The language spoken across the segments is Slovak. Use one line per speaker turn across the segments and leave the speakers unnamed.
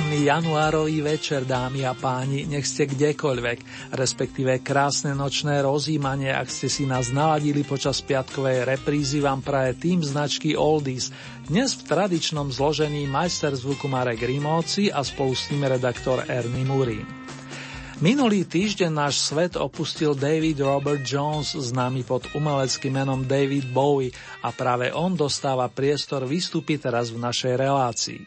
Príjemný januárový večer, dámy a páni, nech ste kdekoľvek, respektíve krásne nočné rozímanie, ak ste si nás naladili počas piatkovej reprízy, vám praje tým značky Oldies. Dnes v tradičnom zložení majster zvuku Marek Rimóci a spolu s ním redaktor Ernie Murín. Minulý týždeň náš svet opustil David Robert Jones, známy pod umeleckým menom David Bowie a práve on dostáva priestor vystúpiť teraz v našej relácii.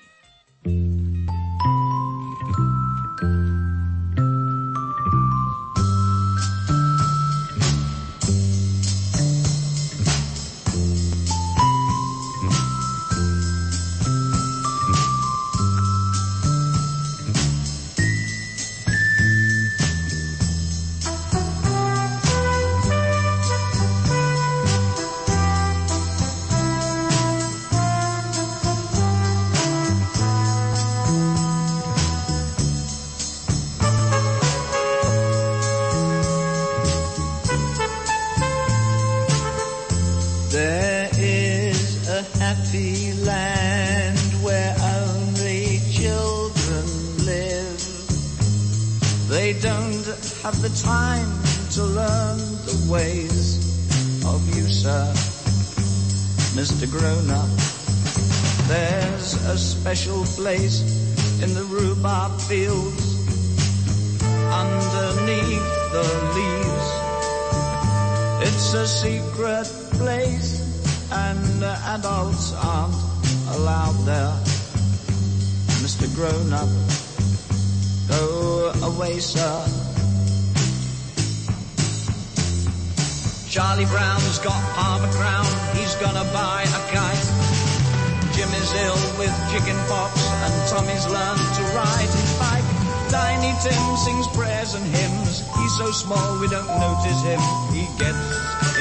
Tommy's learned to ride his bike. Tiny Tim sings prayers and hymns. He's so small we don't notice him. He gets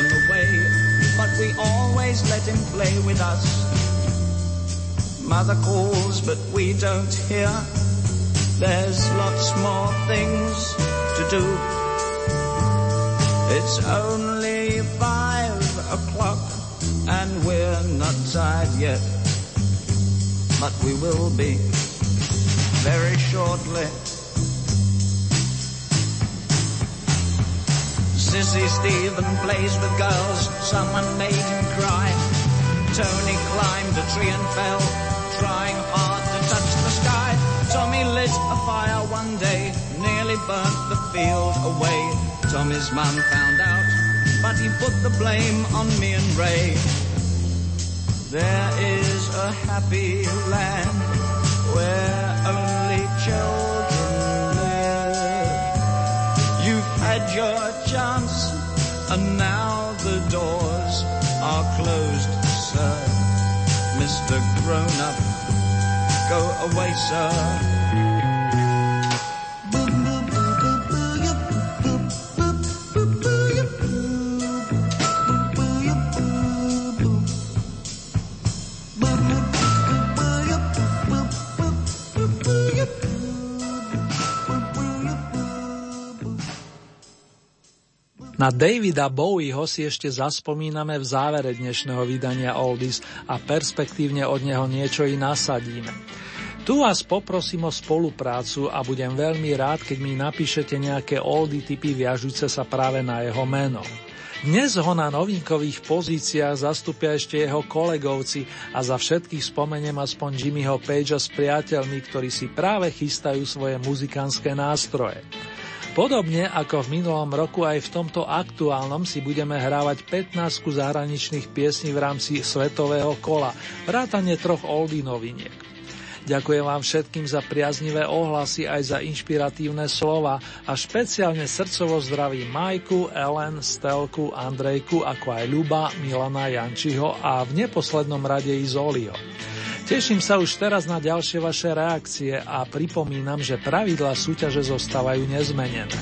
in the way, but we always let him play with us. Mother calls, but we don't hear. There's lots more things to do. It's only five o'clock and we're not tired yet, but we will be very shortly. Sissy Stephen plays with girls, someone made him cry. Tony climbed a tree and fell, trying hard to touch the sky. Tommy lit a fire one day, nearly burnt the field away. Tommy's mum found out, but he put the blame on me and Ray. There is a happy land where children live. You've had your chance and now the doors are closed, sir. Mr. Grown-up, go away, sir.
Na Davida Bowieho si ešte zaspomíname v závere dnešného vydania Oldies a perspektívne od neho niečo i nasadíme. Tu vás poprosím o spoluprácu a budem veľmi rád, keď mi napíšete nejaké oldy typy viažúce sa práve na jeho meno. Dnes ho na novinkových pozíciách zastupia ešte jeho kolegovci a za všetkých spomeniem aspoň Jimmyho Pagea s priateľmi, ktorí si práve chystajú svoje muzikánske nástroje. Podobne ako v minulom roku aj v tomto aktuálnom si budeme hrávať 15 zahraničných piesní v rámci svetového kola, vrátane troch oldie noviniek. Ďakujem vám všetkým za priaznivé ohlasy aj za inšpiratívne slova a špeciálne srdcovo zdraví Majku, Ellen, Stelku, Andrejku, ako aj Ľuba, Milana Jančiho a v neposlednom rade i Zolio. Teším sa už teraz na ďalšie vaše reakcie a pripomínam, že pravidla súťaže zostávajú nezmenené.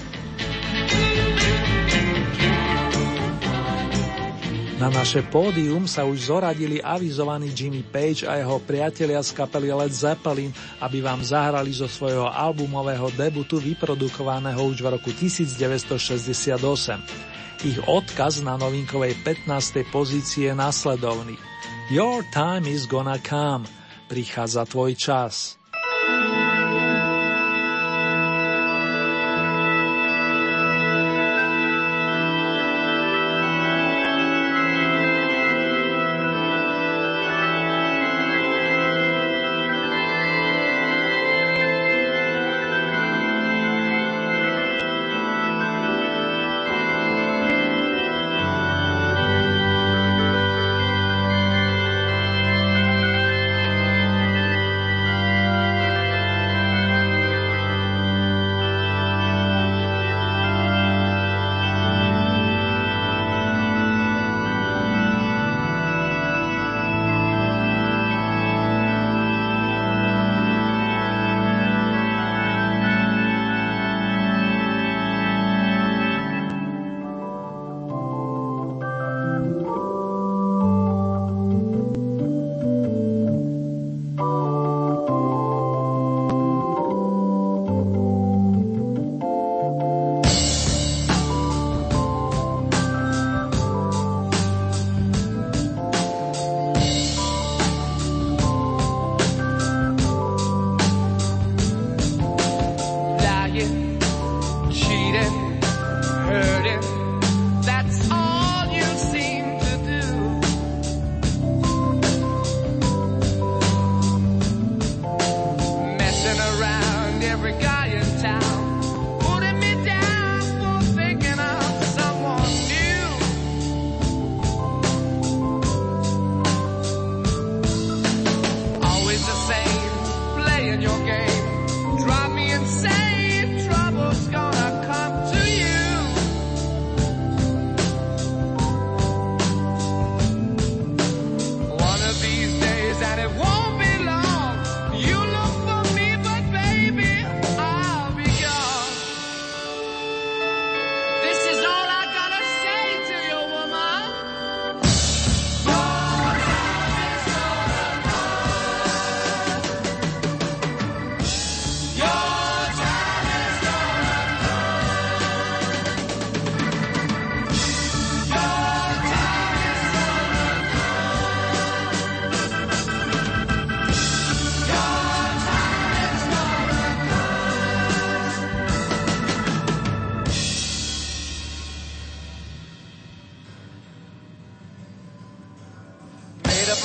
Na naše pódium sa už zoradili avizovaný Jimmy Page a jeho priatelia z kapely Led Zeppelin, aby vám zahrali zo svojho albumového debutu vyprodukovaného už v roku 1968. Ich odkaz na novinkovej 15. pozícii je nasledovný. Your time is gonna come. Prichádza tvoj čas.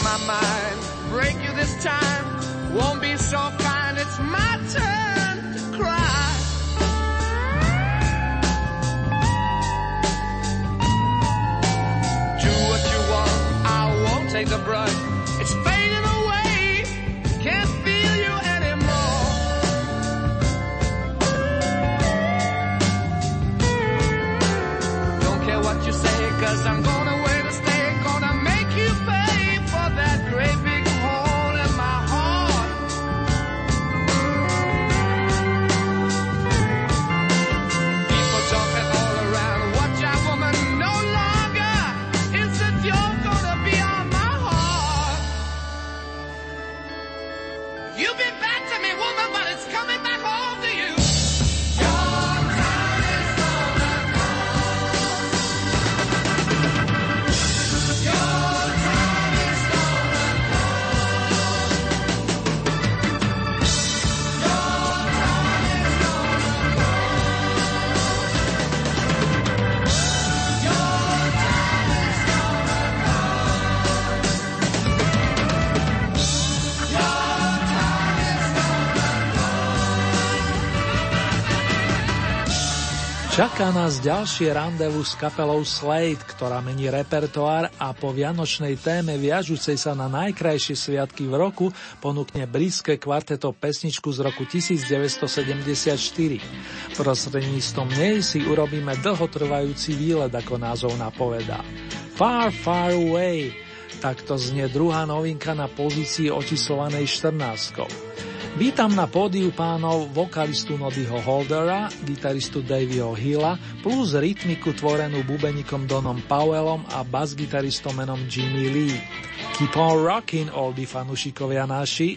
my mind. Break you this time, won't be so fine, it's my turn.
Čaká nás ďalšie randevu s kapelou Slade, ktorá mení repertoár a po vianočnej téme viažúcej sa na najkrajšie sviatky v roku ponúkne britské kvarteto pesničku z roku 1974. Prostredníctvom nej si urobíme dlhotrvajúci výlet, ako názov napovedá. Far, far away, takto znie druhá novinka na pozícii očíslovanej 14. Vítam na pódiu pánov vokalistu Nodyho Holdera, gitaristu Davyho Hilla, plus rytmiku tvorenú bubenikom Donom Powellom a basgitaristom menom Jimmy Lee. Keep on rockin', oldy fanušikovia naši.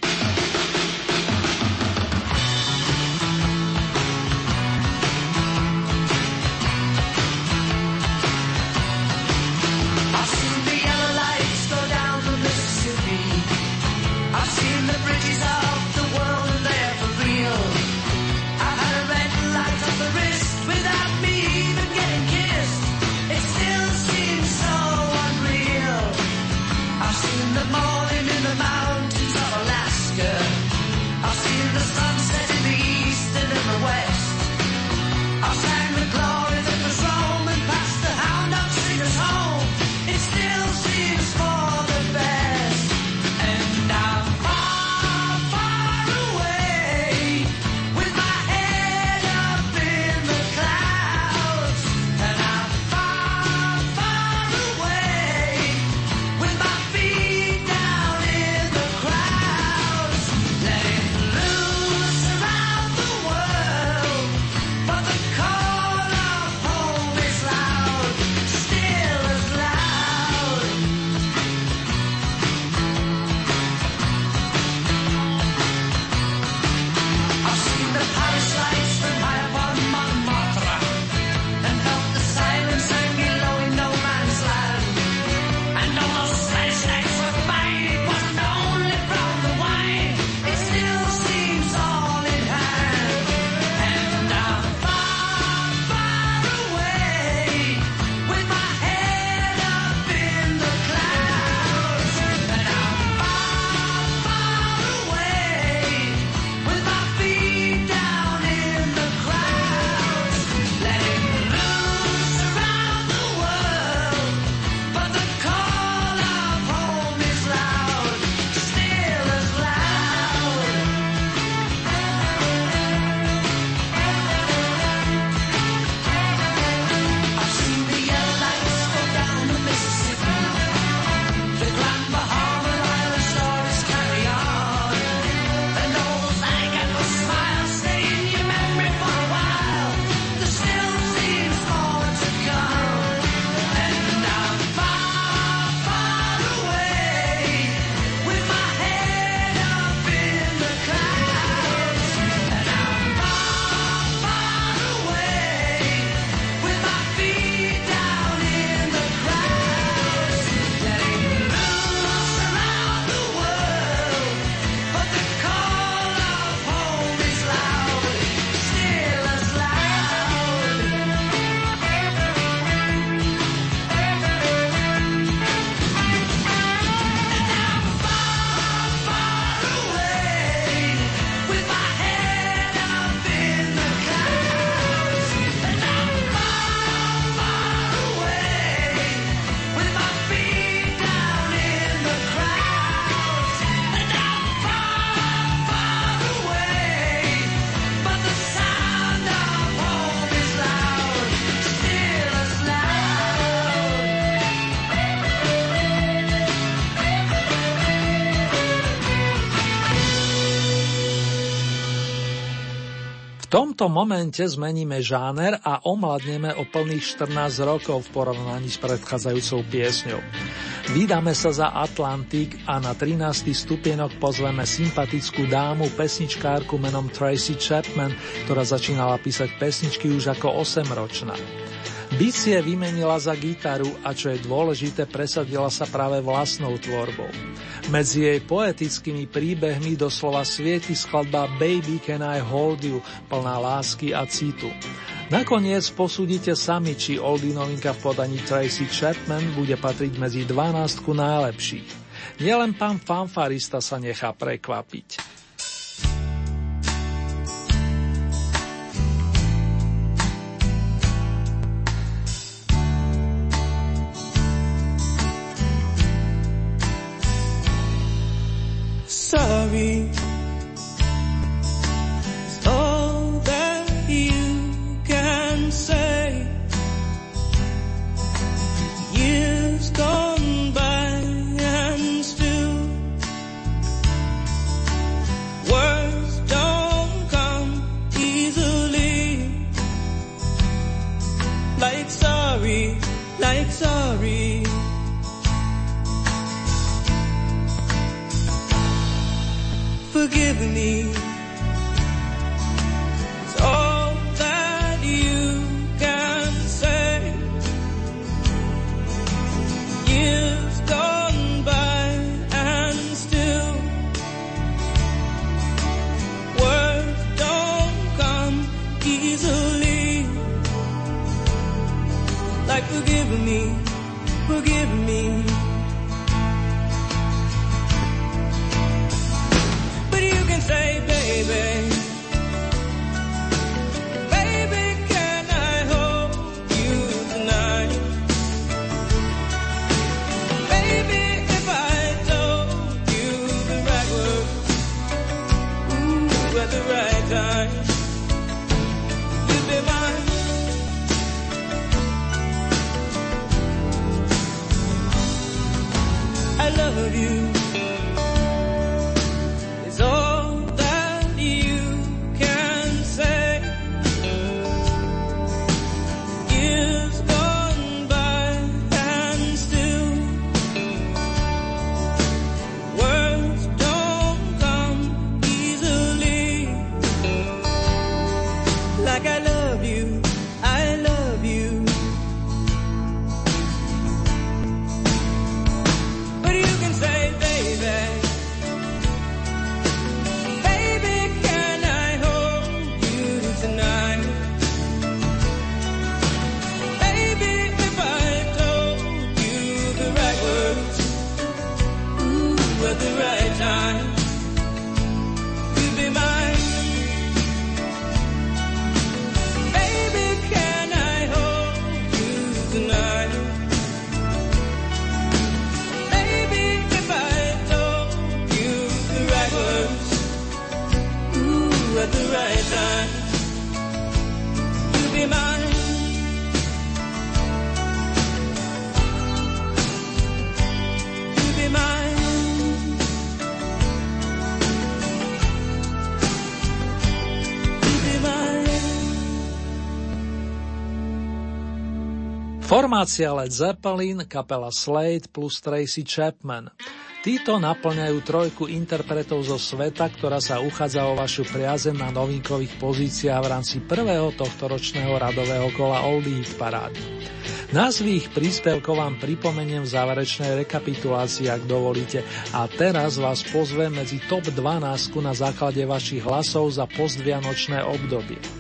Tomto momente zmeníme žáner a omladneme o plných 14 rokov v porovnaní s predchádzajúcou piesňou. Vydáme sa za Atlantik a na 13. stupienok pozveme sympatickú dámu, pesničkárku menom Tracy Chapman, ktorá začínala písať pesničky už ako 8-ročná. Bicie vymenila za gitaru a čo je dôležité, presadila sa práve vlastnou tvorbou. Medzi jej poetickými príbehmi doslova svieti skladba Baby Can I Hold You, plná lásky a citu. Nakoniec posúdite sami, či oldie novinka v podaní Tracy Chapman bude patriť medzi 12 najlepších. Nielen pán fanfarista sa nechá prekvapiť. Formácia Led Zeppelin, kapela Slade plus Tracy Chapman. Títo naplňajú trojku interpretov zo sveta, ktorá sa uchádza o vašu priazen na novinkových pozíciách v rámci prvého tohto ročného radového kola Oldie parády. Názvy ich príspevkov vám pripomeniem v záverečnej rekapitulácii, ak dovolíte. A teraz vás pozvem medzi top 12 na základe vašich hlasov za postvianočné obdobie.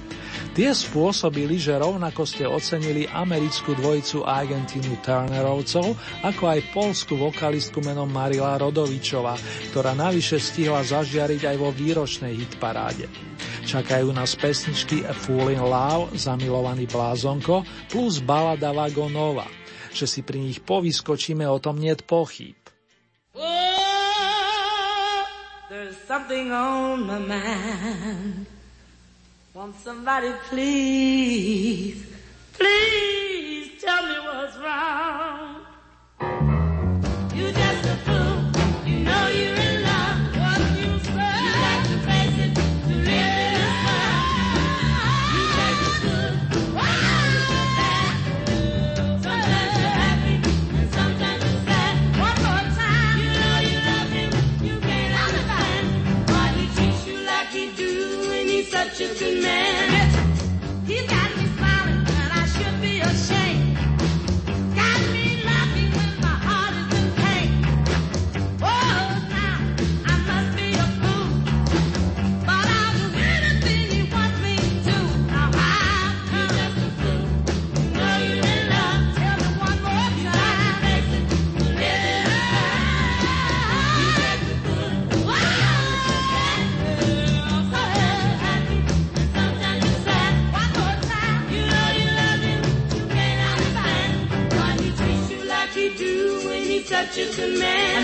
Tie spôsobili, že rovnako ste ocenili americkú dvojicu Argentínu Turnerovcov, ako aj polskú vokalistku menom Marila Rodovičova, ktorá navyše stihla zažiariť aj vo výročnej hitparáde. Čakajú nás pesničky A Fool in Love, Zamilovaný blázonko, plus balada Vagonova. Že si pri nich povyskočíme, o tom niet pochýb. Oh, there's something on my mind.
Won't somebody
please, please tell
me what's wrong?
to man.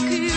you.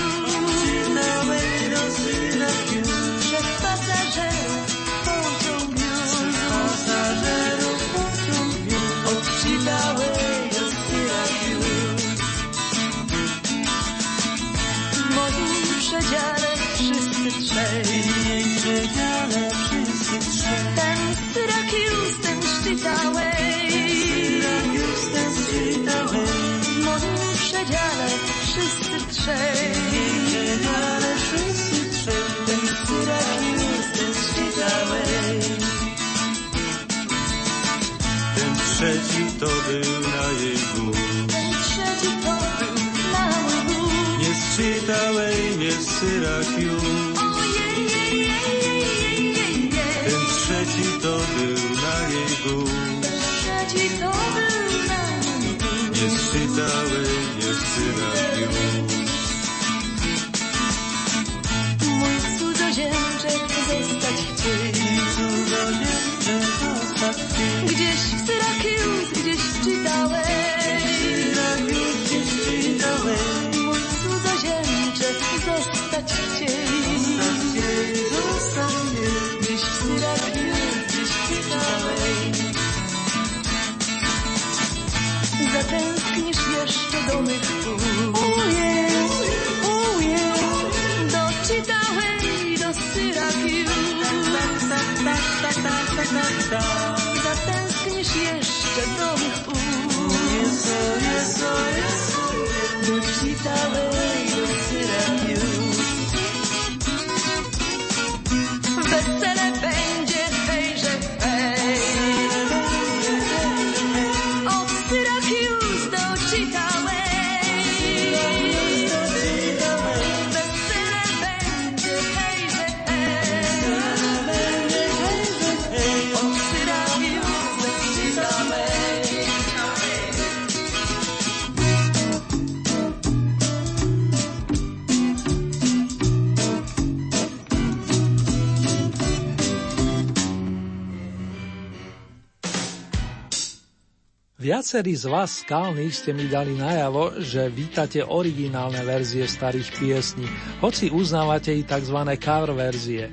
Viacerí z vás skalných ste mi dali najavo, že vítate originálne verzie starých piesní, hoci uznávate i tzv. cover verzie.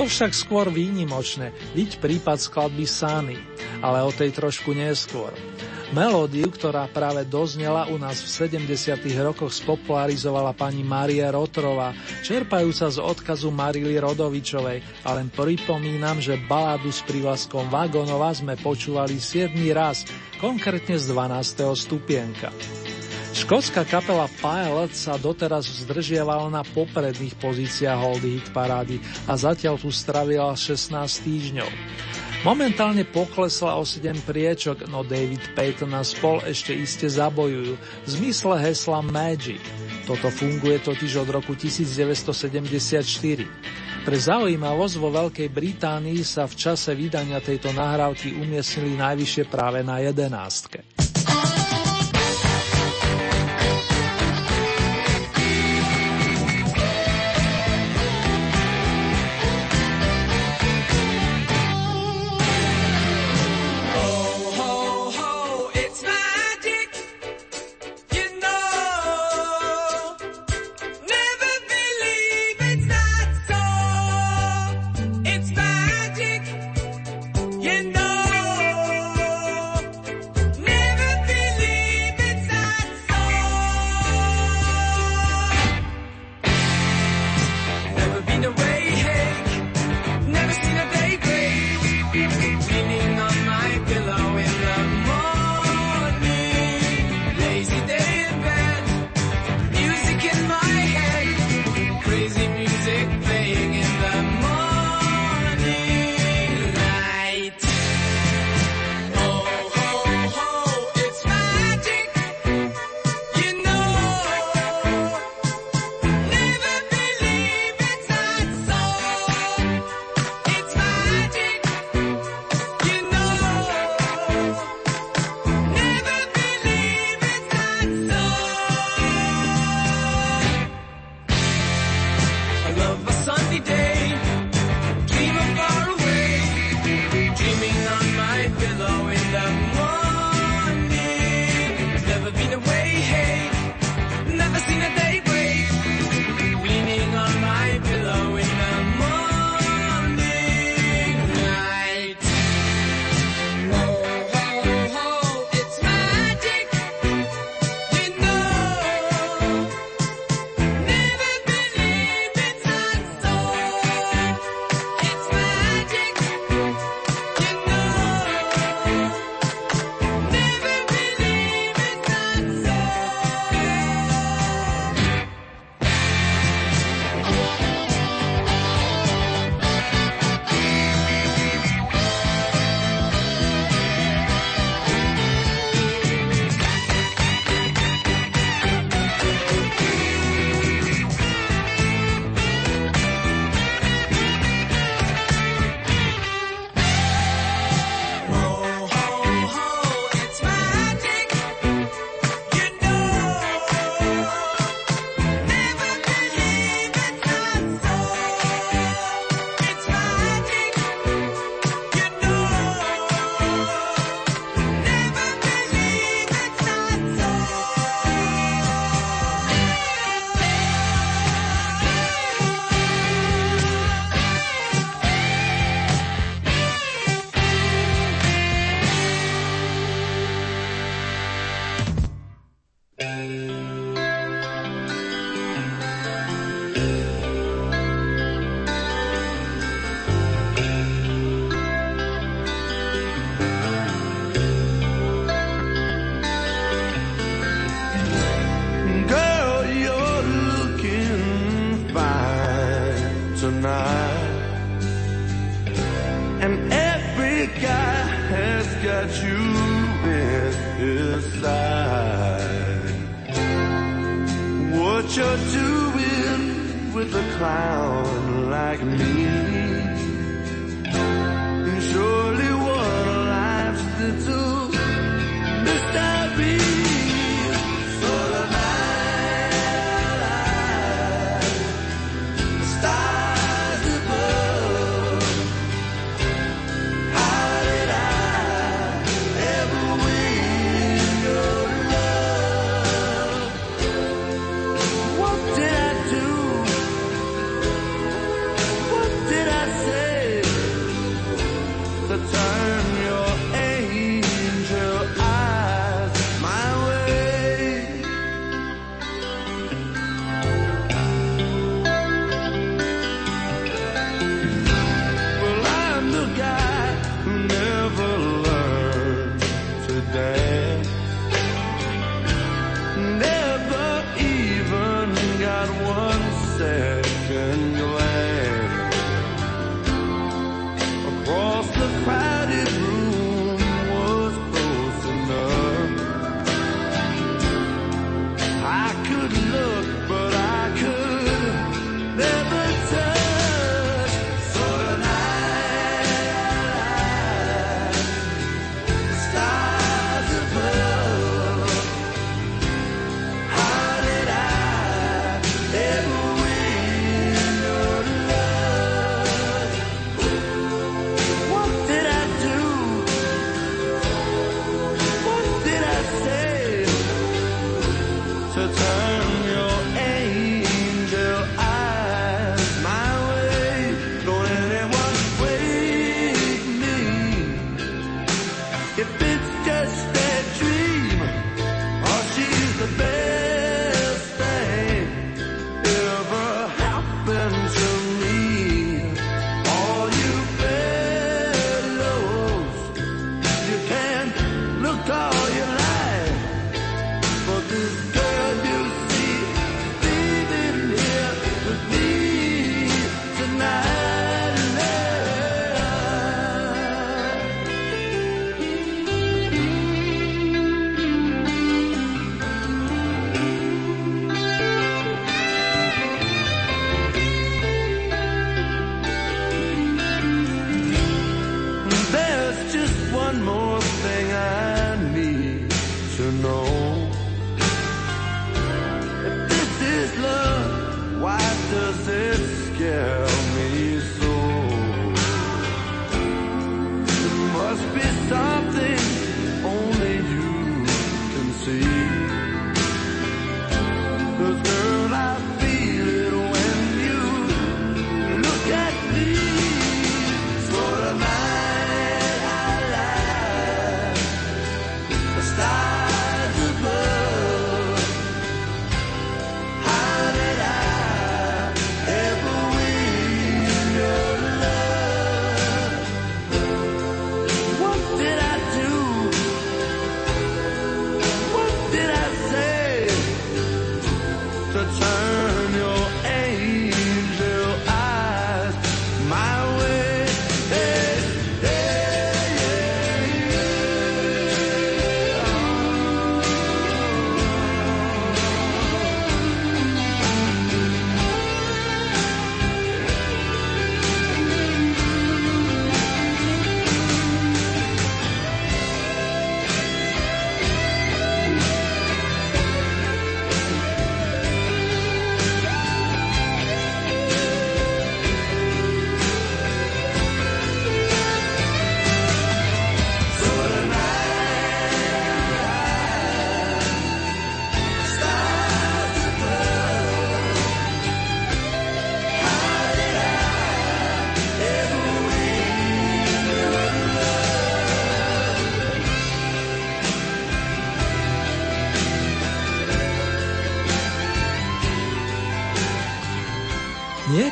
To však skôr výnimočné, viď prípad skladby Sany, ale o tej trošku neskôr. Melódiu, ktorá práve doznela u nás v 70. rokoch spopularizovala pani Maria Rotrová, čerpajúca z odkazu Marily Rodovičovej a len pripomínam, že baládu s prívlaskom Vagonova sme počúvali 7 raz, konkrétne z 12. stupienka. Škótska kapela Pilot sa doteraz zdržiavala na popredných pozíciách Holdy Hit parády a zatiaľ tu stravila 16 týždňov. Momentálne poklesla o 7 priečok, no David Payton a spol ešte iste zabojujú v zmysle hesla Magic. Toto funguje totiž od roku 1974. Pre zaujímavosť vo Veľkej Británii sa v čase vydania tejto nahrávky umiestnili najvyššie práve na jedenástke.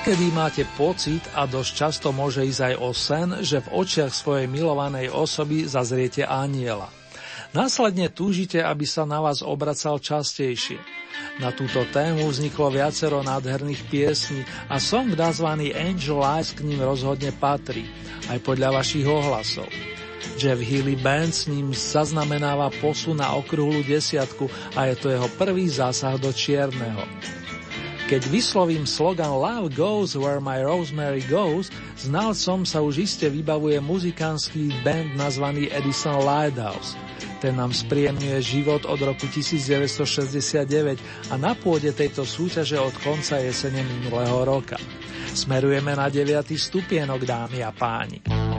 Niekedy máte pocit, a dosť často môže ísť aj o sen, že v očiach svojej milovanej osoby zazriete aniela. Následne túžite, aby sa na vás obracal častejšie. Na túto tému vzniklo viacero nádherných piesní a song nazvaný Angel Eyes k ním rozhodne patrí, aj podľa vašich ohlasov. Jeff Healy Band s ním zaznamenáva posun na okrúhlu desiatku a je to jeho prvý zásah do čierneho. Keď vyslovím slogan Love goes where my rosemary goes, znalcom sa už iste vybavuje muzikánsky band nazvaný Edison Lighthouse. Ten nám spríjemňuje život od roku 1969 a na pôde tejto súťaže od konca jesene minulého roka. Smerujeme na 9. stupienok, dámy a páni.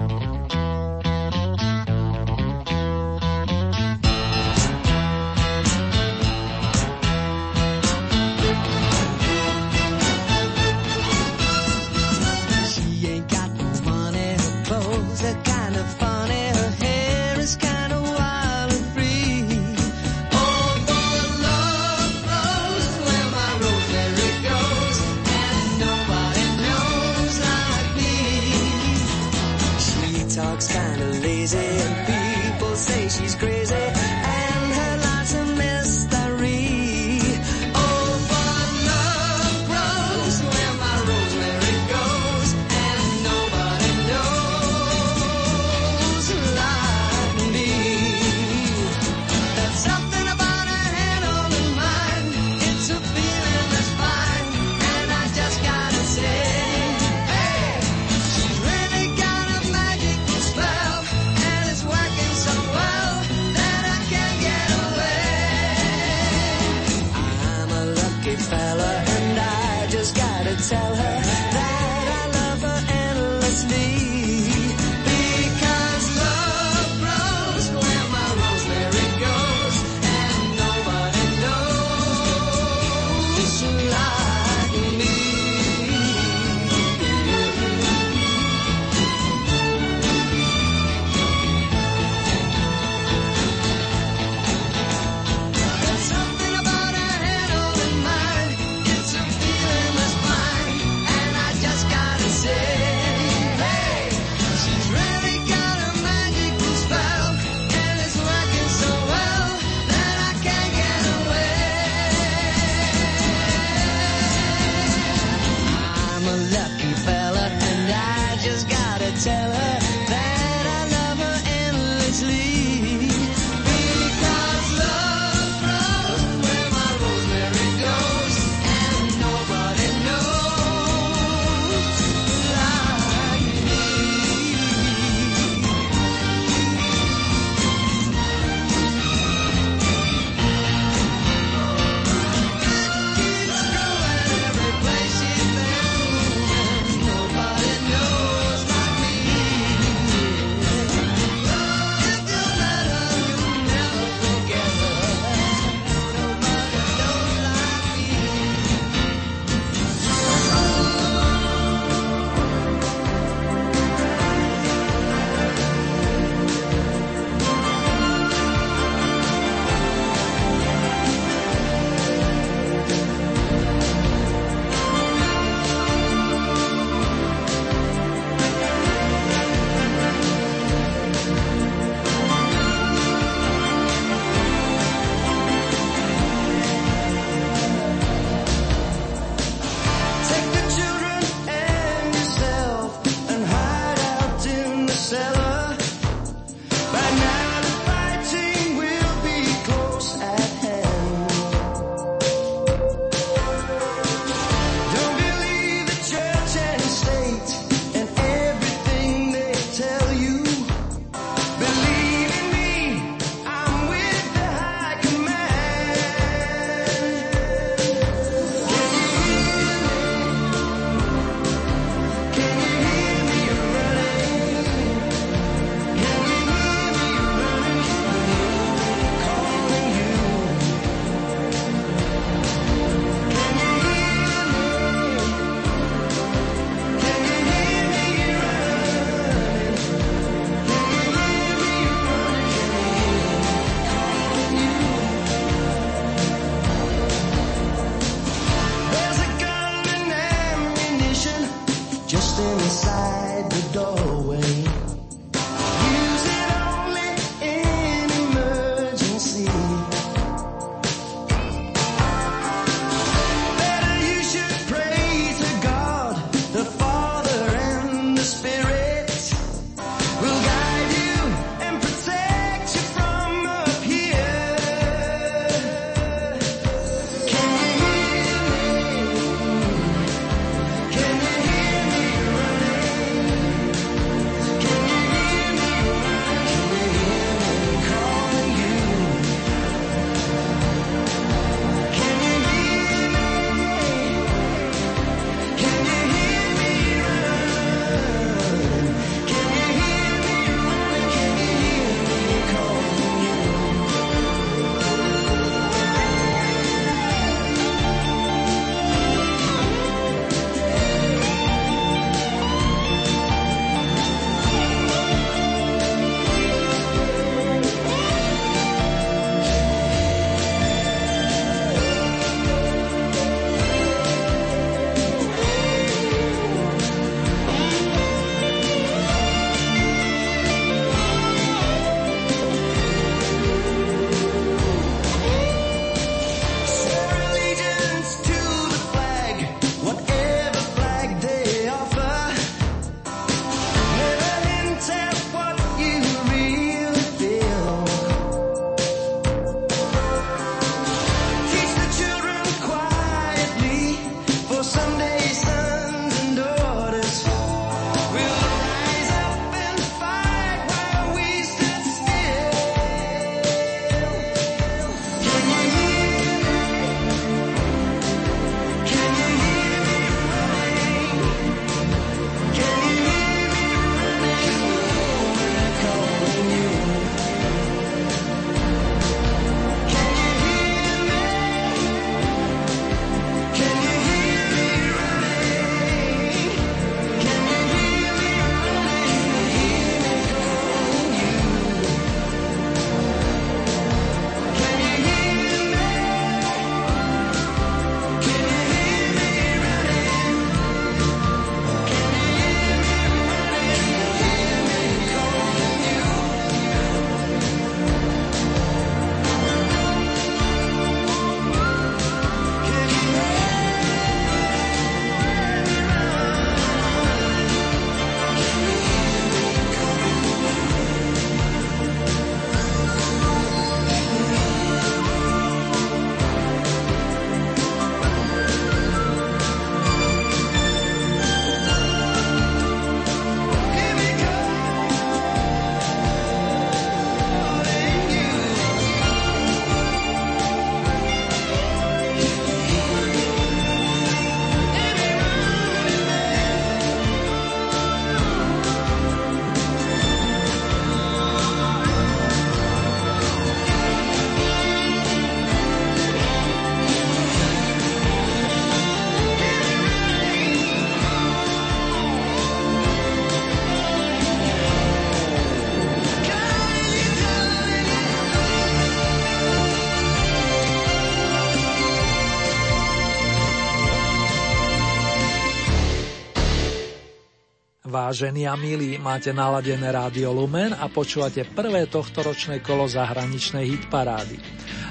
Vážení a milí, máte naladené rádio Lumen a počúvate prvé tohtoročné kolo zahraničnej hitparády.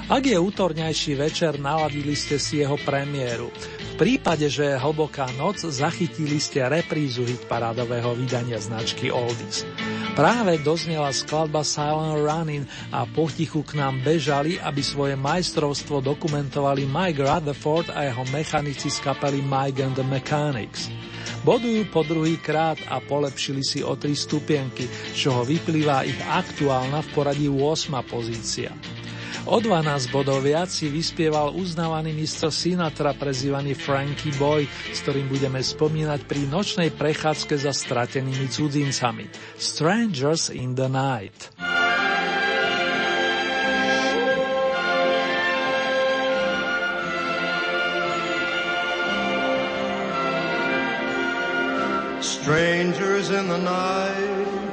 Ak je útorňajší večer, naladili ste si jeho premiéru. V prípade, že je hlboká noc, zachytili ste reprízu hitparádového vydania značky Oldies. Práve doznela skladba Silent Running a potichu k nám bežali, aby svoje majstrovstvo dokumentovali Mike Rutherford a jeho mechanici z kapely Mike and the Mechanics. Bodujú po druhý krát a polepšili si o tri stupienky, z čoho vyplýva ich aktuálna v poradí 8. pozícia. O 12 bodov viac si vyspieval uznávaný mistr Sinatra prezývaný Frankie Boy, s ktorým budeme spomínať pri nočnej prechádzke za stratenými cudzincami. Strangers in the Night.
Strangers in the night,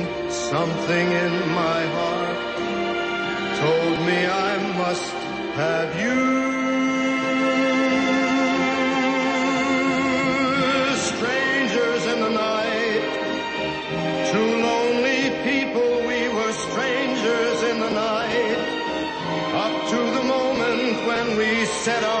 Something in my heart told me I must have you. Strangers in the night, two lonely people, we were strangers in the night. Up to the moment when we said our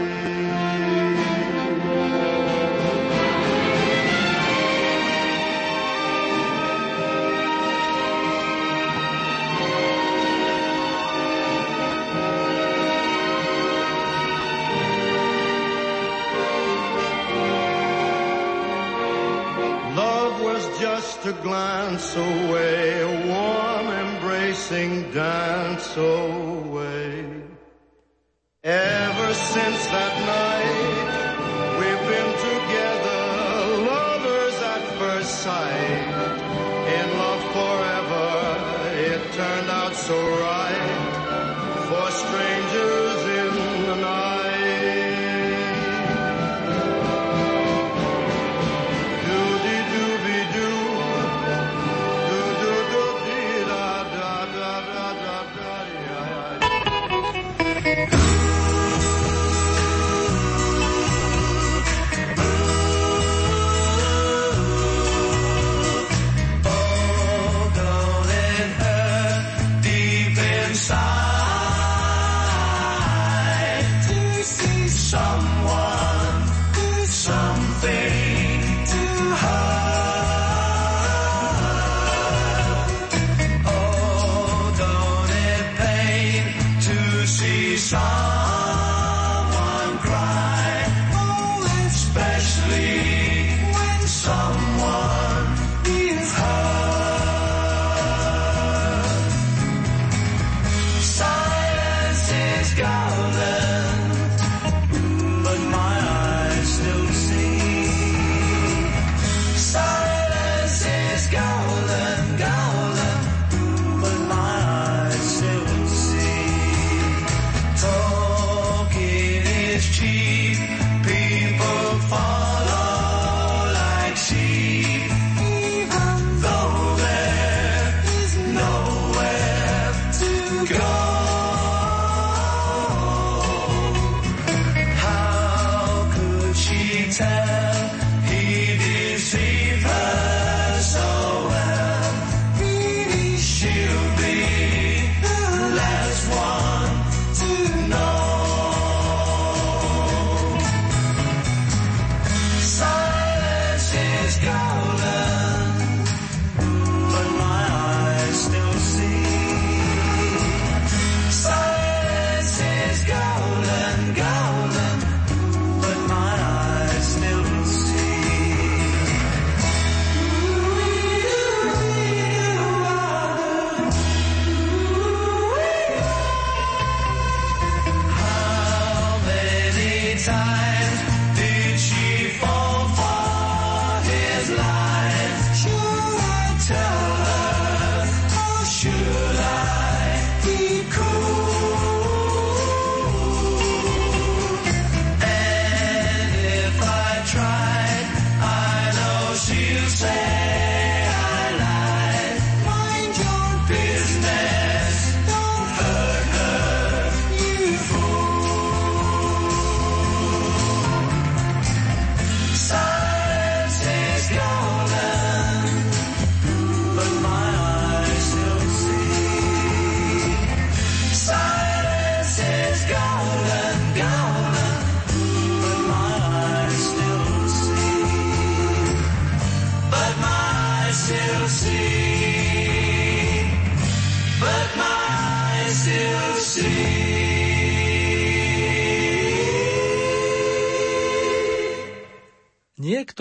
Glance away, a warm embracing dance away.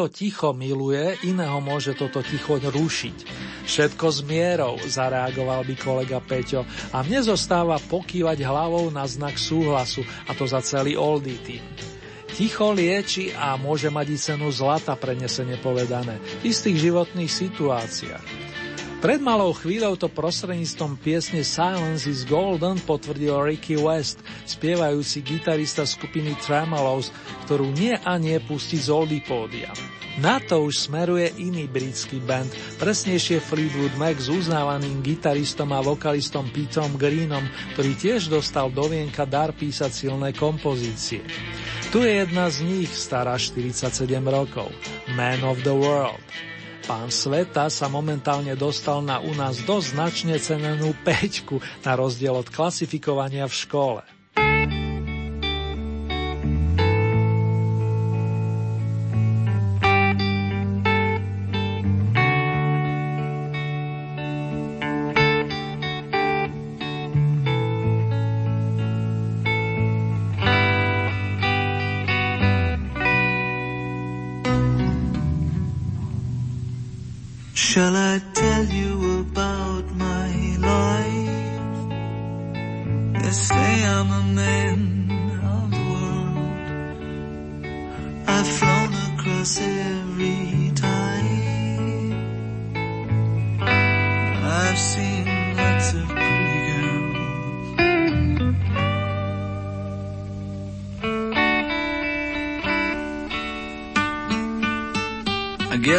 Niekto ticho miluje, iného môže toto ticho rušiť. Všetko s mierou, zareagoval by kolega Peťo a mne zostáva pokývať hlavou na znak súhlasu a to za celý oldie tým. Ticho lieči a môže mať i cenu zlata prenesene povedané v istých životných situáciách. Pred malou chvíľou to prostredníctvom piesne Silence is Golden potvrdil Ricky West, spievajúci gitarista skupiny Tremolos, ktorú nie a nie pustí z oldie pódia. Na to už smeruje iný britský band, presnejšie Fleetwood Mac s uznávaným gitaristom a vokalistom Peterom Greenom, ktorý tiež dostal do vienka dar písať silné kompozície. Tu je jedna z nich, stará 47 rokov, Man of the World. Pán Sveta sa momentálne dostal na u nás dosť značne cenenú peťku, na rozdiel od klasifikovania v škole.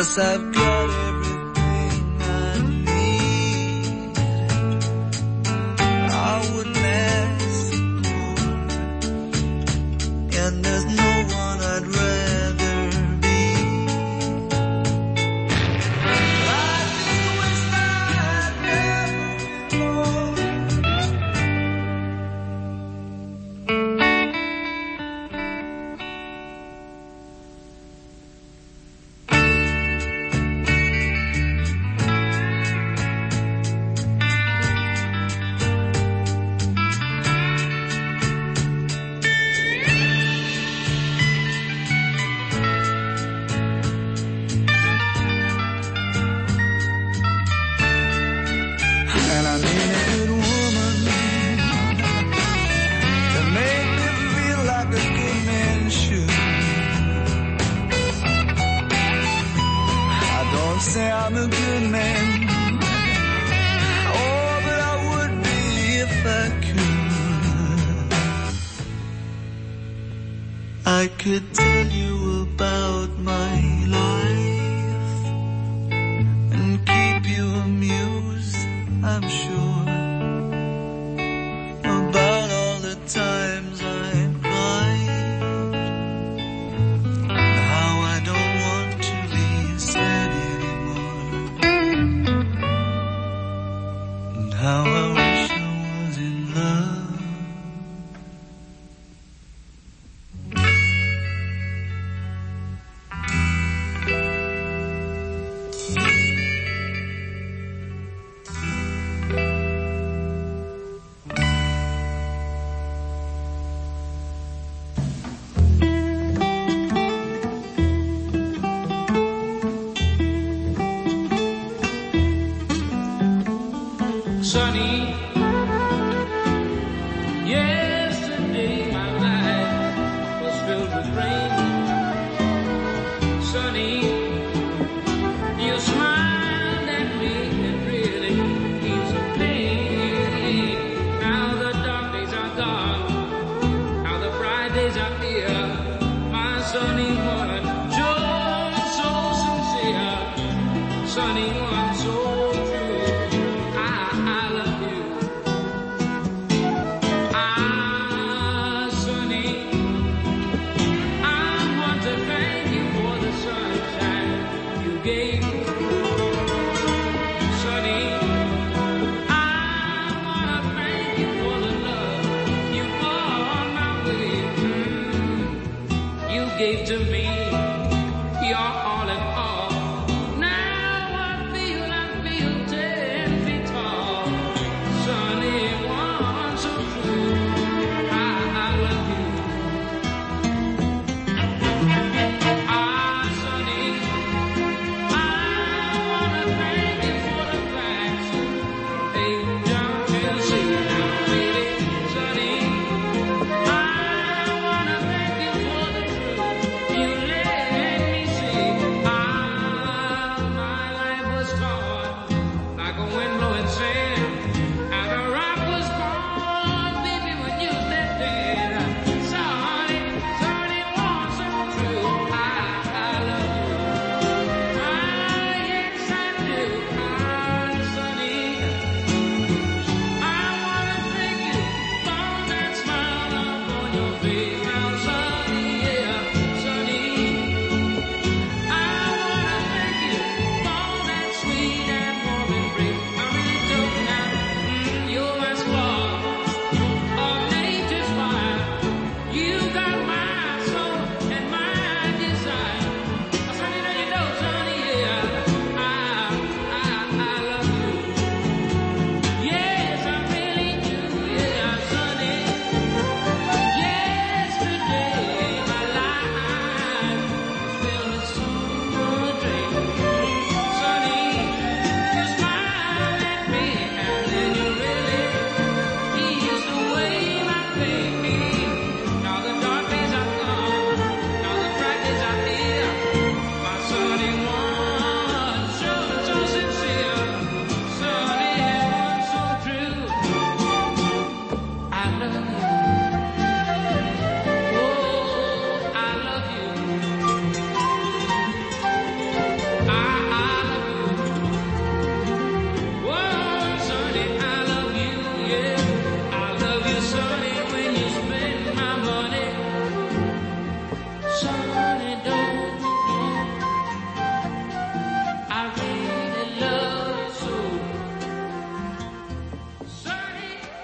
Guess I've got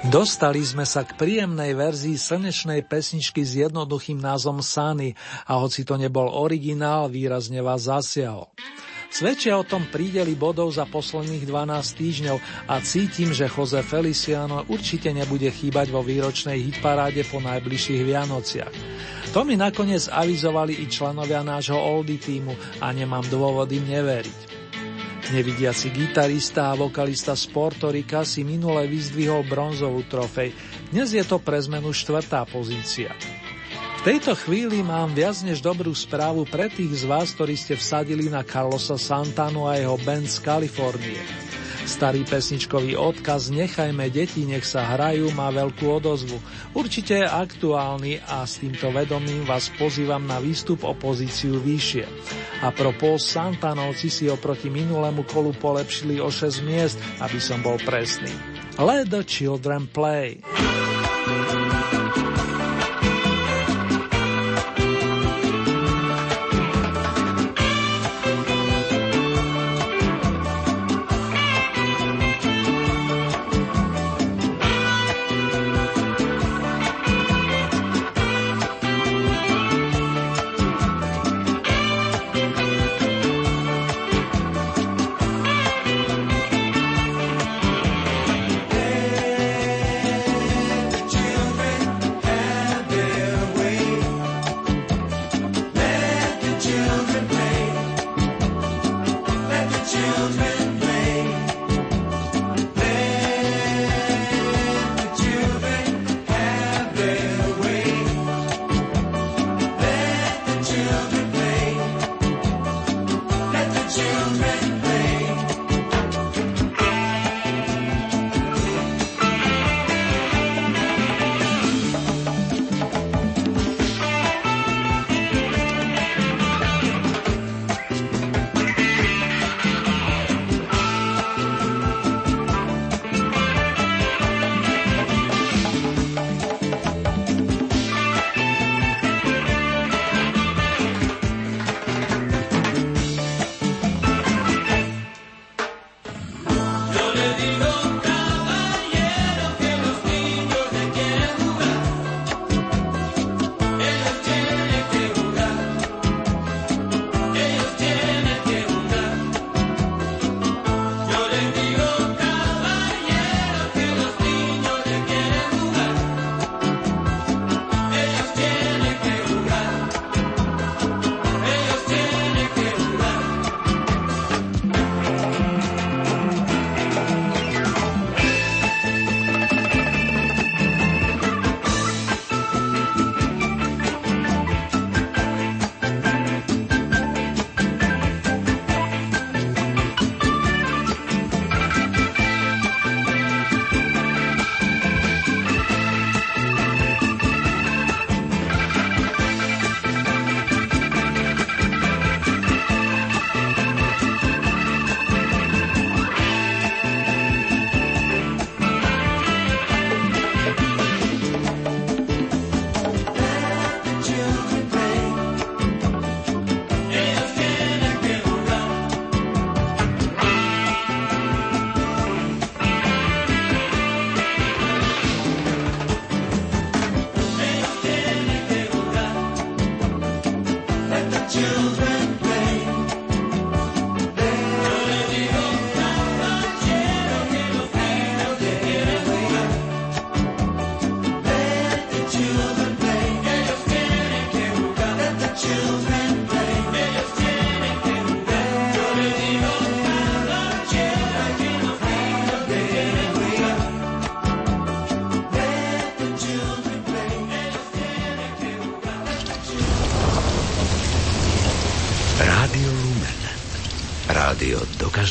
Dostali sme sa k príjemnej verzii slnečnej pesničky s jednoduchým názvom Sunny a hoci to nebol originál, výrazne vás zasiahol. Svedčia o tom prídeli bodov za posledných 12 týždňov a cítim, že Jose Feliciano určite nebude chýbať vo výročnej hitparáde po najbližších Vianociach. To mi nakoniec avizovali i členovia nášho Oldy týmu a nemám dôvod im neveriť. Nevidiaci gitarista a vokalista z Portorika si minule vyzdvihol bronzovú trofej. Dnes je to pre zmenu štvrtá pozícia. V tejto chvíli mám viac než dobrú správu pre tých z vás, ktorí ste vsadili na Carlosa Santanu a jeho band z Kalifornie. Starý pesničkový odkaz Nechajme deti, nech sa hrajú má veľkú odozvu. Určite je aktuálny a s týmto vedomím vás pozývam na výstup o pozíciu vyššie. A propos Santanovci si oproti minulému kolu polepšili o 6 miest, aby som bol presný. Let the children play.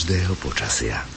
Každého počasia.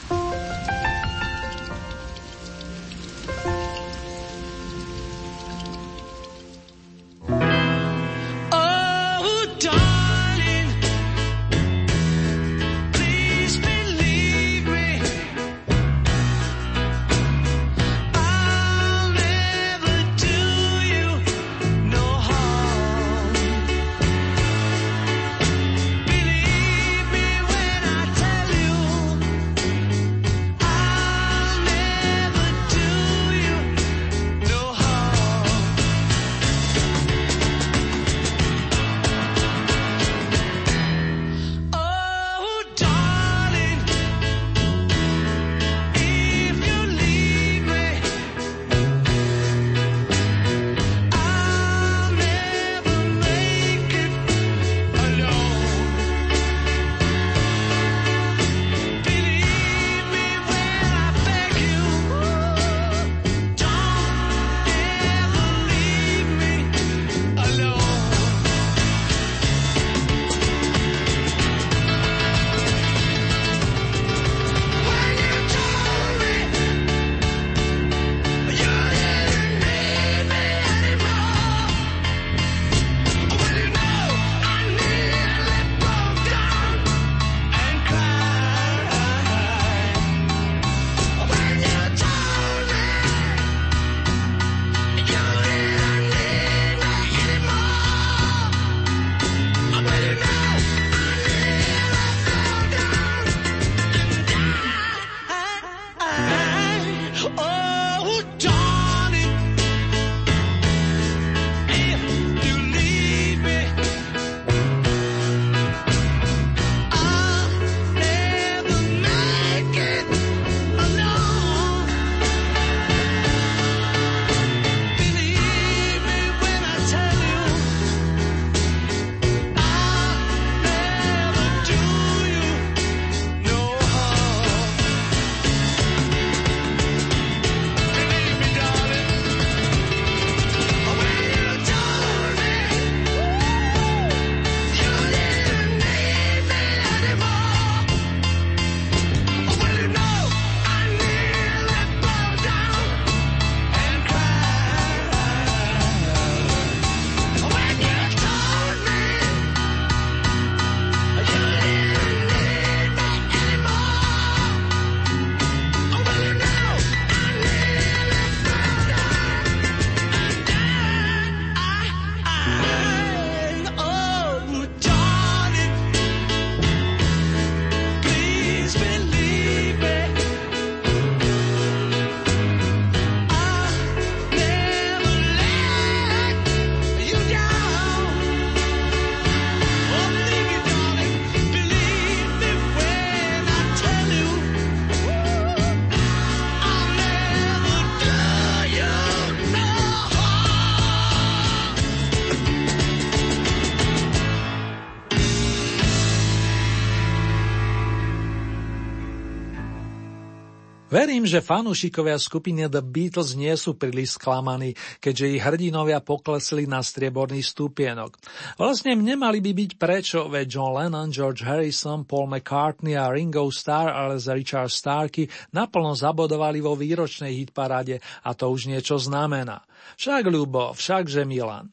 Verím, že fanúšikovia skupiny The Beatles nie sú príliš sklamaní, keďže ich hrdinovia poklesli na strieborný stupienok. Vlastne nemali by byť prečo, veď John Lennon, George Harrison, Paul McCartney a Ringo Starr, ale za Richard Starky naplno zabodovali vo výročnej hitparade a to už niečo znamená. Však Ľubo, všakže Milan.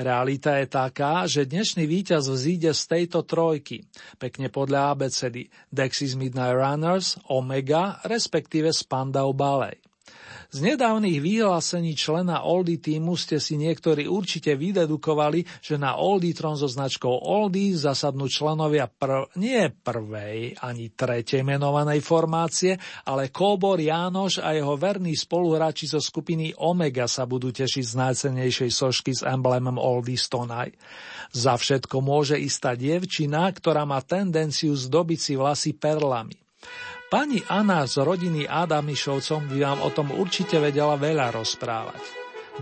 Realita je taká, že dnešný víťaz vzíde z tejto trojky, pekne podľa abecedy Dexys Midnight Runners, Omega, respektíve Spandau Ballet. Z nedávnych vyhlásení člena Oldie týmu ste si niektorí určite vydedukovali, že na Olditron so značkou Oldie zasadnú členovia prv, nie prvej ani tretej menovanej formácie, ale Kóbor Jánoš a jeho verní spoluhráči zo skupiny Omega sa budú tešiť z najcenejšej sošky s emblémom Oldie Stonaj. Za všetko môže istá dievčina, ktorá má tendenciu zdobiť si vlasy perlami. Pani Anna z rodiny Adamišovcom by vám o tom určite vedela veľa rozprávať.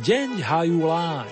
Deň hajú láň.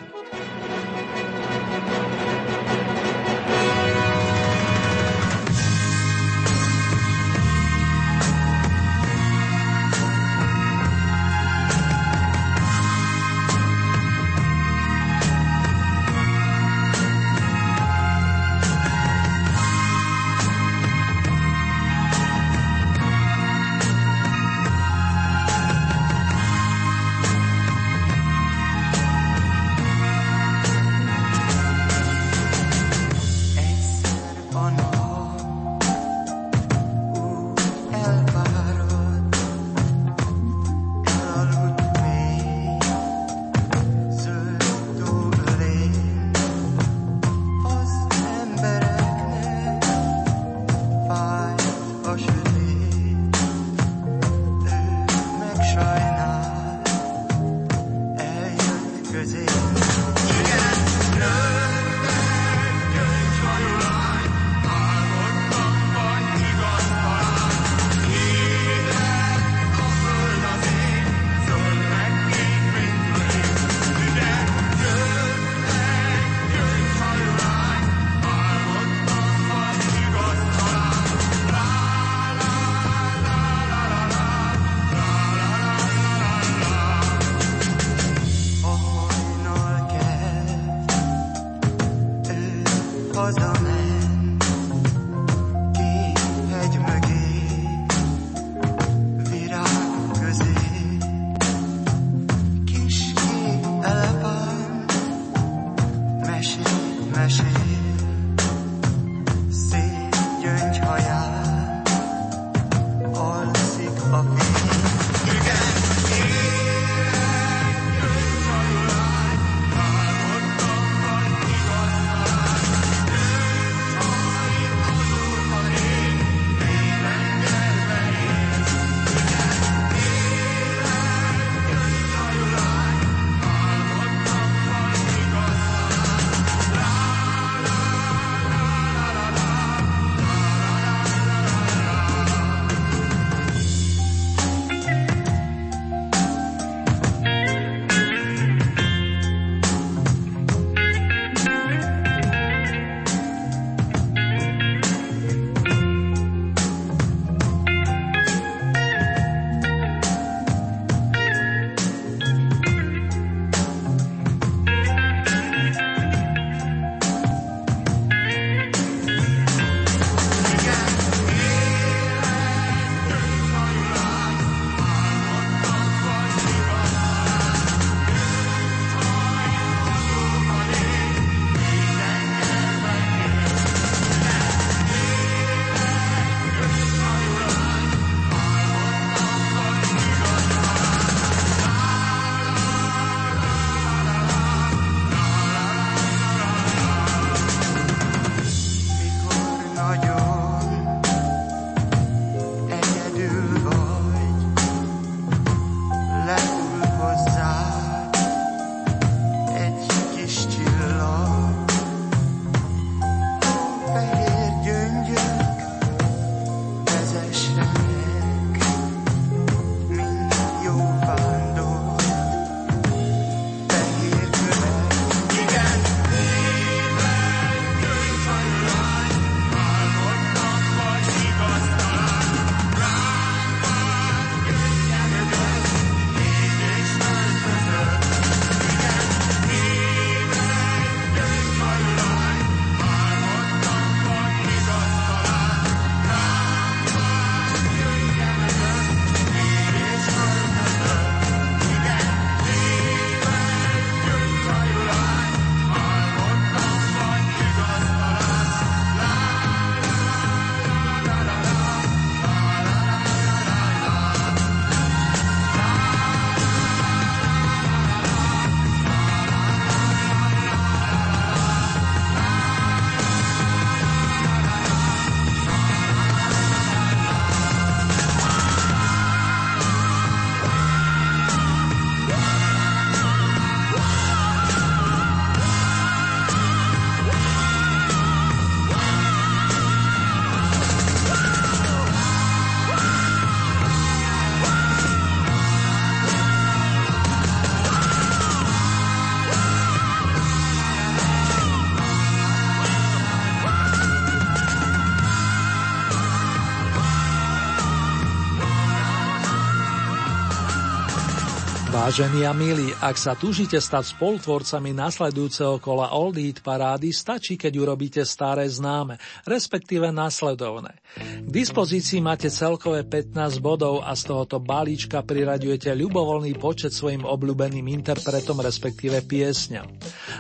Vážení a milí, ak sa túžite stať spolutvorcami nasledujúceho kola Old Hit parády, stačí, keď urobíte staré známe, respektíve nasledovné. K dispozícii máte celkové 15 bodov a z tohoto balíčka priraďujete ľubovoľný počet svojim obľúbeným interpretom, respektíve piesňam.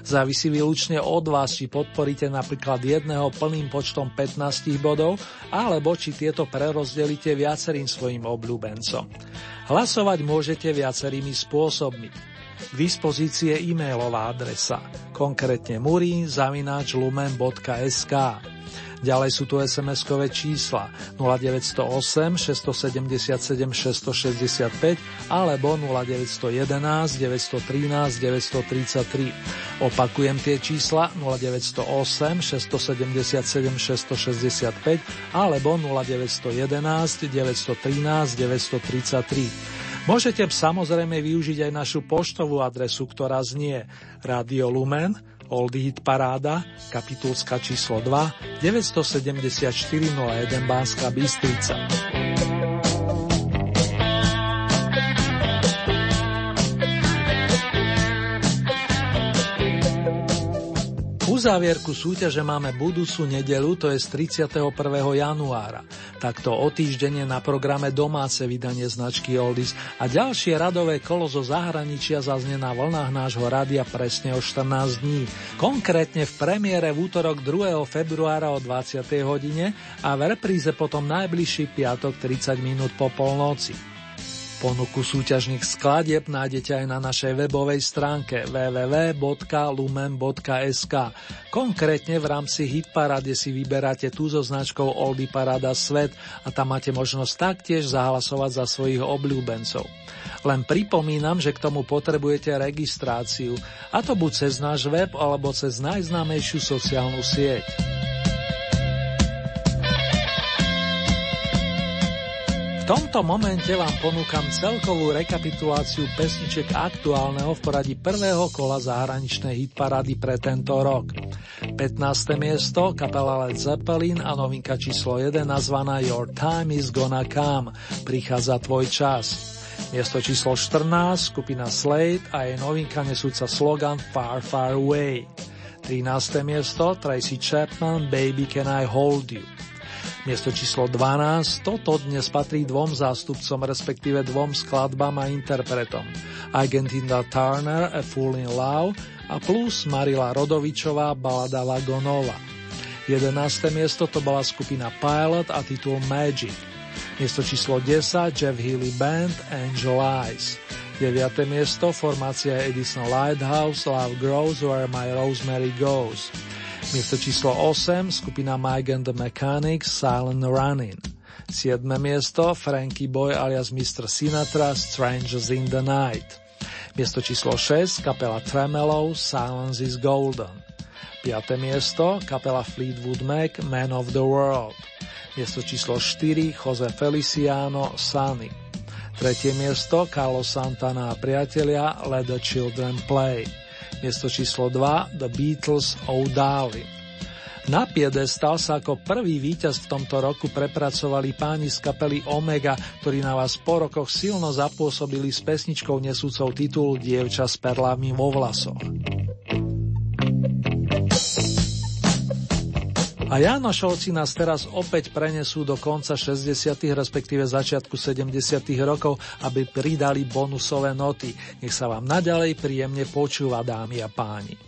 Závisí výlučne od vás, či podporíte napríklad jedného plným počtom 15 bodov, alebo či tieto prerozdelíte viacerým svojim obľúbencom. Hlasovať môžete viacerými spôsobmi. K dispozícii je e-mailová adresa, konkrétne murinzavináčlumen.sk. Ďalej sú tu SMS-kové čísla 0908 677 665 alebo 0911 913 933. Opakujem tie čísla 0908 677 665 alebo 0911 913 933. Môžete samozrejme využiť aj našu poštovú adresu, ktorá znie Radio Lumen, Old Hit Paráda, kapitulska číslo 2, 974 01 Bánska Bystrica. Uzávierku súťaže máme budúcu nedelu, to je z 31. januára. Takto o týždeň na programe domáce vydanie značky Oldis a ďalšie radové kolo zo zahraničia zaznie na vlnách nášho rádia presne o 14 dní. Konkrétne v premiére v útorok 2. februára o 20. hodine a v repríze potom najbližší piatok 30 minút po polnoci. Ponuku súťažných skladieb nájdete aj na našej webovej stránke www.lumen.sk. Konkrétne v rámci Hitparade si vyberáte tú so značkou Oldy Parada Svet a tam máte možnosť taktiež zahlasovať za svojich obľúbencov. Len pripomínam, že k tomu potrebujete registráciu, a to buď cez náš web alebo cez najznámejšiu sociálnu sieť. Tomto momente vám ponúkam celkovú rekapituláciu pesniček aktuálneho v poradí prvého kola zahraničnej hitparády pre tento rok. 15. miesto kapela Led Zeppelin a novinka číslo 1 nazvaná Your Time is Gonna Come, prichádza tvoj čas. Miesto číslo 14 skupina Slade a jej novinka nesúca slogan Far Far Away. 13. miesto Tracy Chapman Baby Can I Hold You. Miesto číslo 12, toto dnes patrí dvom zástupcom, respektíve dvom skladbám a interpretom. Argentina Turner, A Fool in Love a plus Marila Rodovičová, balada Vagonova. 11. miesto to bola skupina Pilot a titul Magic. Miesto číslo 10, Jeff Healy Band, Angel Eyes. 9. miesto, formácia Edison Lighthouse, Love Grows Where My Rosemary Goes. Miesto číslo 8, skupina Mike and the Mechanics, Silent Running. 7. miesto, Frankie Boy alias Mr. Sinatra, Strangers in the Night. Miesto číslo 6, kapela Tremolo, Silence is Golden. 5. miesto, kapela Fleetwood Mac, Man of the World. Miesto číslo 4, Jose Feliciano, Sunny. Tretie miesto, Carlos Santana a priatelia, Let the Children Play. Miesto číslo 2 The Beatles Oh Darling. Na piedestal sa ako prvý víťaz v tomto roku prepracovali páni z kapely Omega, ktorí na vás po rokoch silno zapôsobili s pesničkou nesúcou titul Dievča s perlami vo vlasoch. A Janošovci nás teraz opäť prenesú do konca 60. respektíve začiatku 70. rokov, aby pridali bonusové noty. Nech sa vám naďalej príjemne počúva, dámy a páni.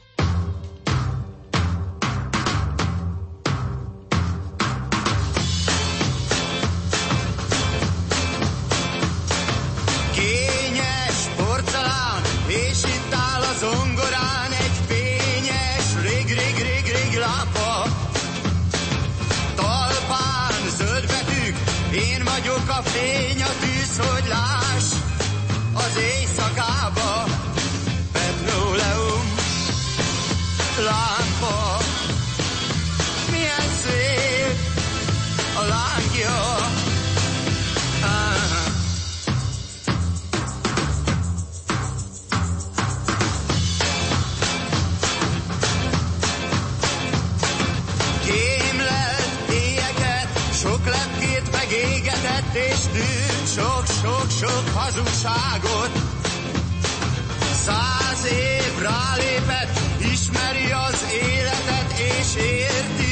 A fény, a tűz, hogy láss az éjszakába. Sok-sok-sok hazugságot. Száz év rálépett, ismeri az életet és érti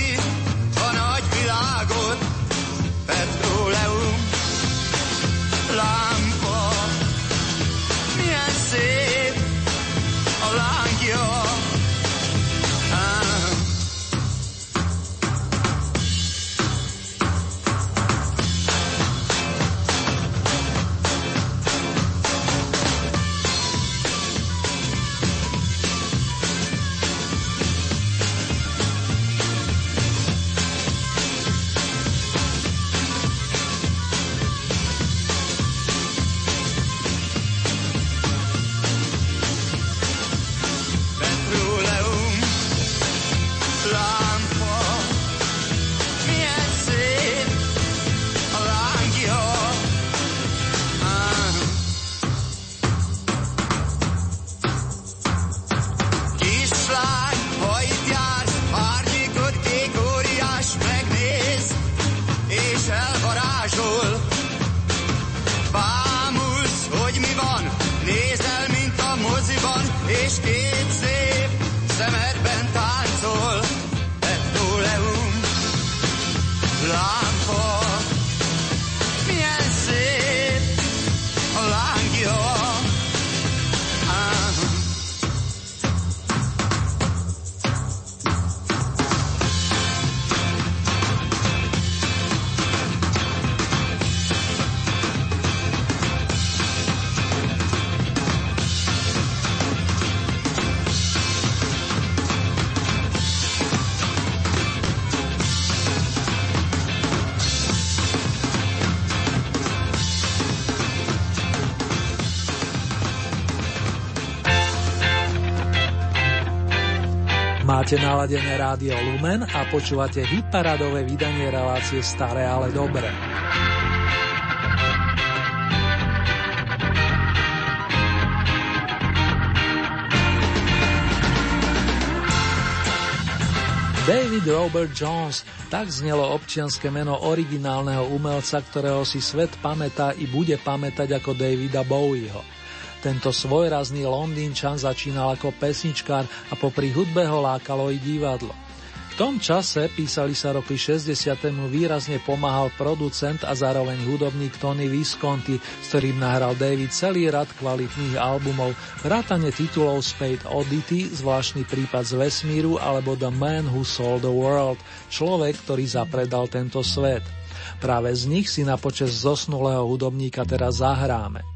Máte naladené rádio Lumen a počúvate hitparadové vydanie relácie Staré, ale dobré. David Robert Jones, tak znelo občianske meno originálneho umelca, ktorého si svet pamätá i bude pamätať ako Davida Bowieho. Tento svojrazný Londýnčan začínal ako pesničkár a popri hudbe ho lákalo i divadlo. V tom čase, písali sa roky 60. mu výrazne pomáhal producent a zároveň hudobník Tony Visconti, s ktorým nahral David celý rad kvalitných albumov, vrátane titulov Spade Oddity, zvláštny prípad z vesmíru alebo The Man Who Sold the World, človek, ktorý zapredal tento svet. Práve z nich si na počas zosnulého hudobníka teraz zahráme.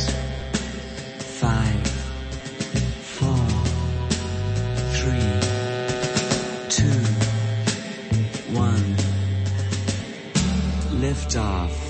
Lift off.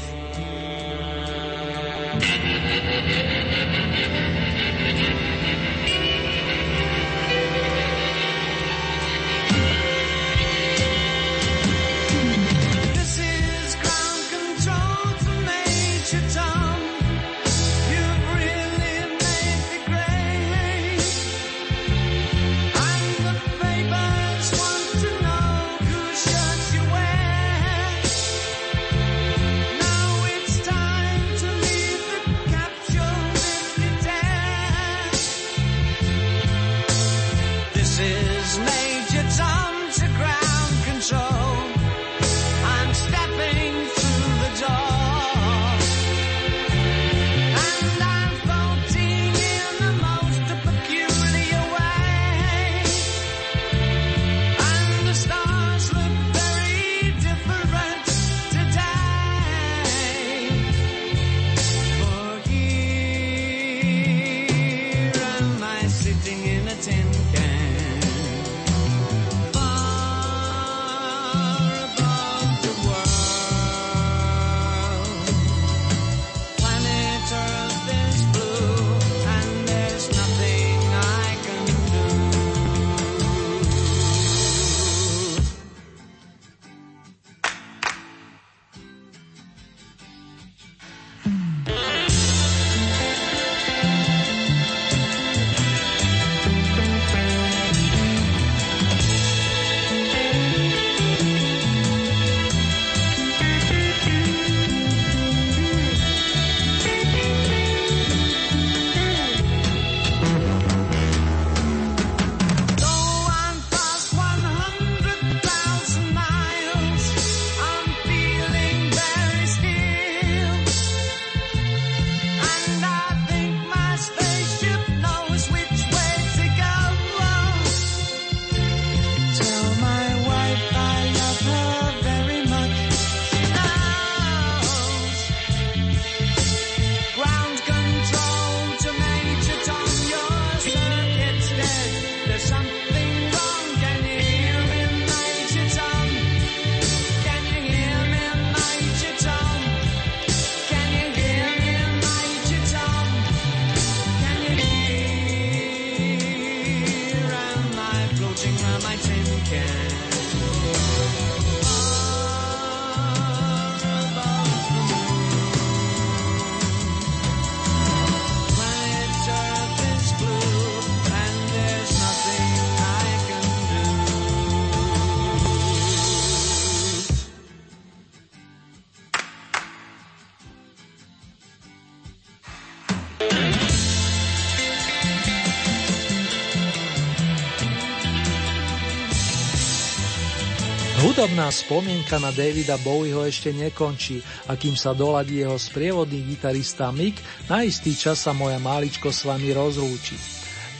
Hudobná spomienka na Davida Bowieho ešte nekončí a kým sa doladí jeho sprievodný gitarista Mick, na istý čas sa moja máličko s vami rozlúči.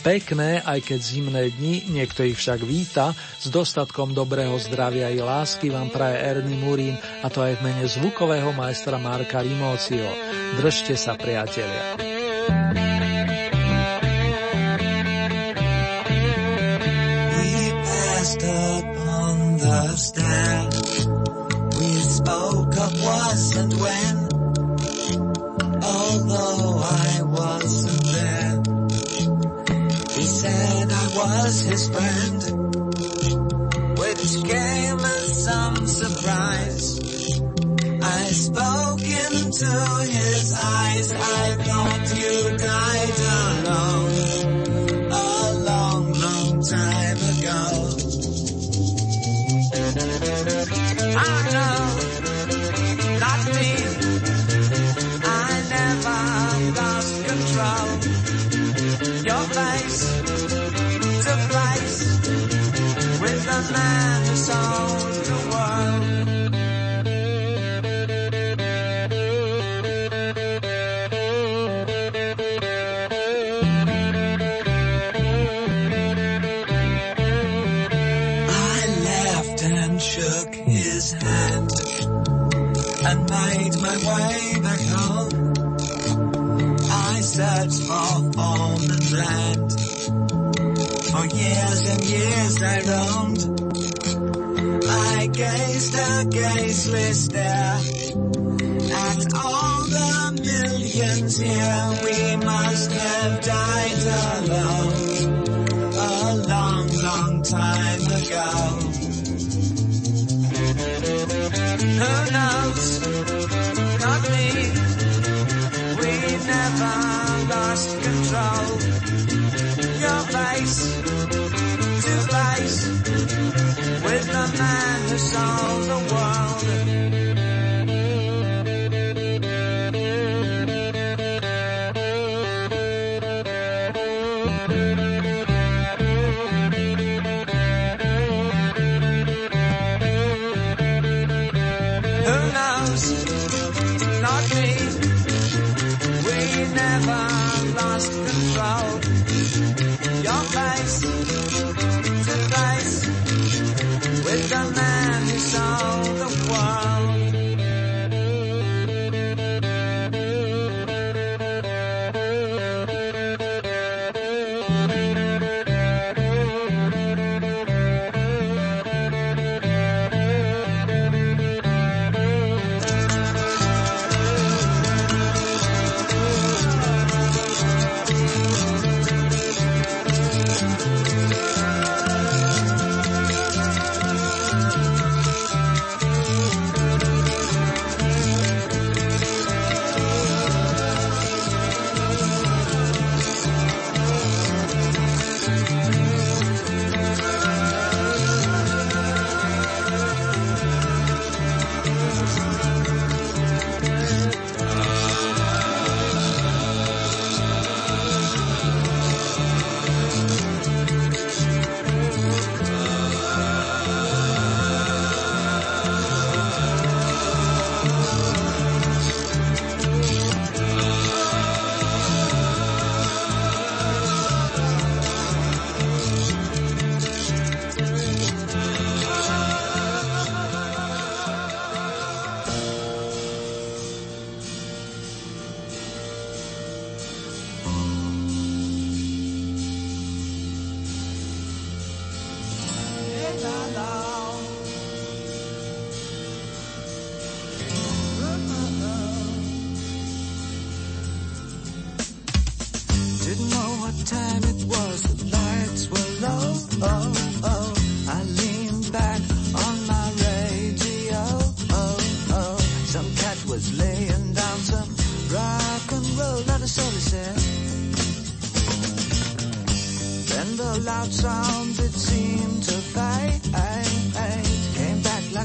Pekné, aj keď zimné dni, niekto ich však víta, s dostatkom dobrého zdravia i lásky vám praje Ernie Murín a to aj v mene zvukového majstra Marka Rimócio. Držte sa, priatelia.
And when. Although I wasn't there, he said I was his friend, which came as some surprise. I spoke into his eyes. I thought you died alone I gazed a gazeless stare at all the millions here. We must have died alone a long, long time ago.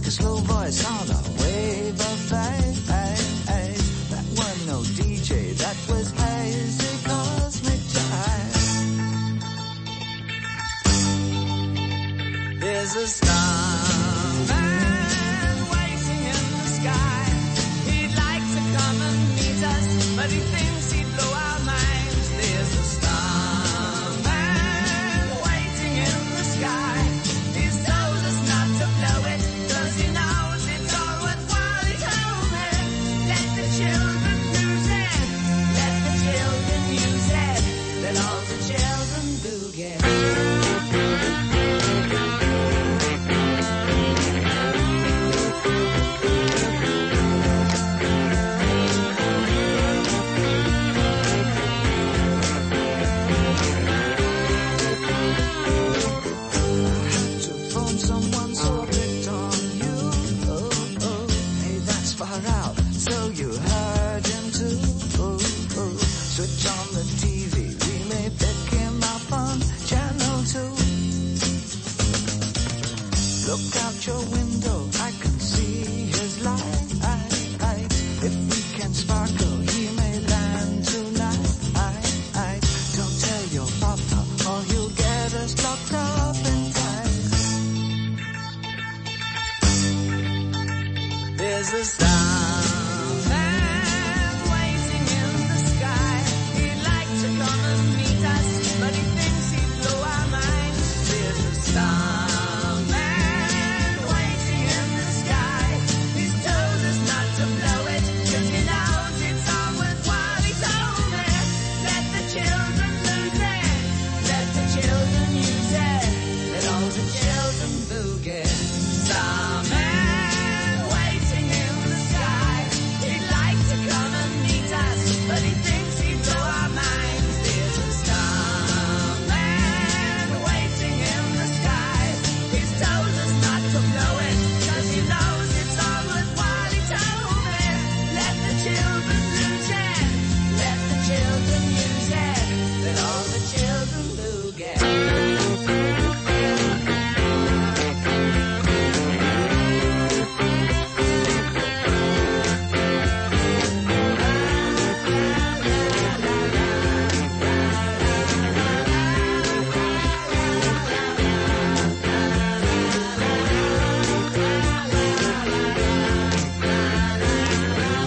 A slow voice on a wave of fade. That wasn't no DJ, that was hazy cosmic jive. There's a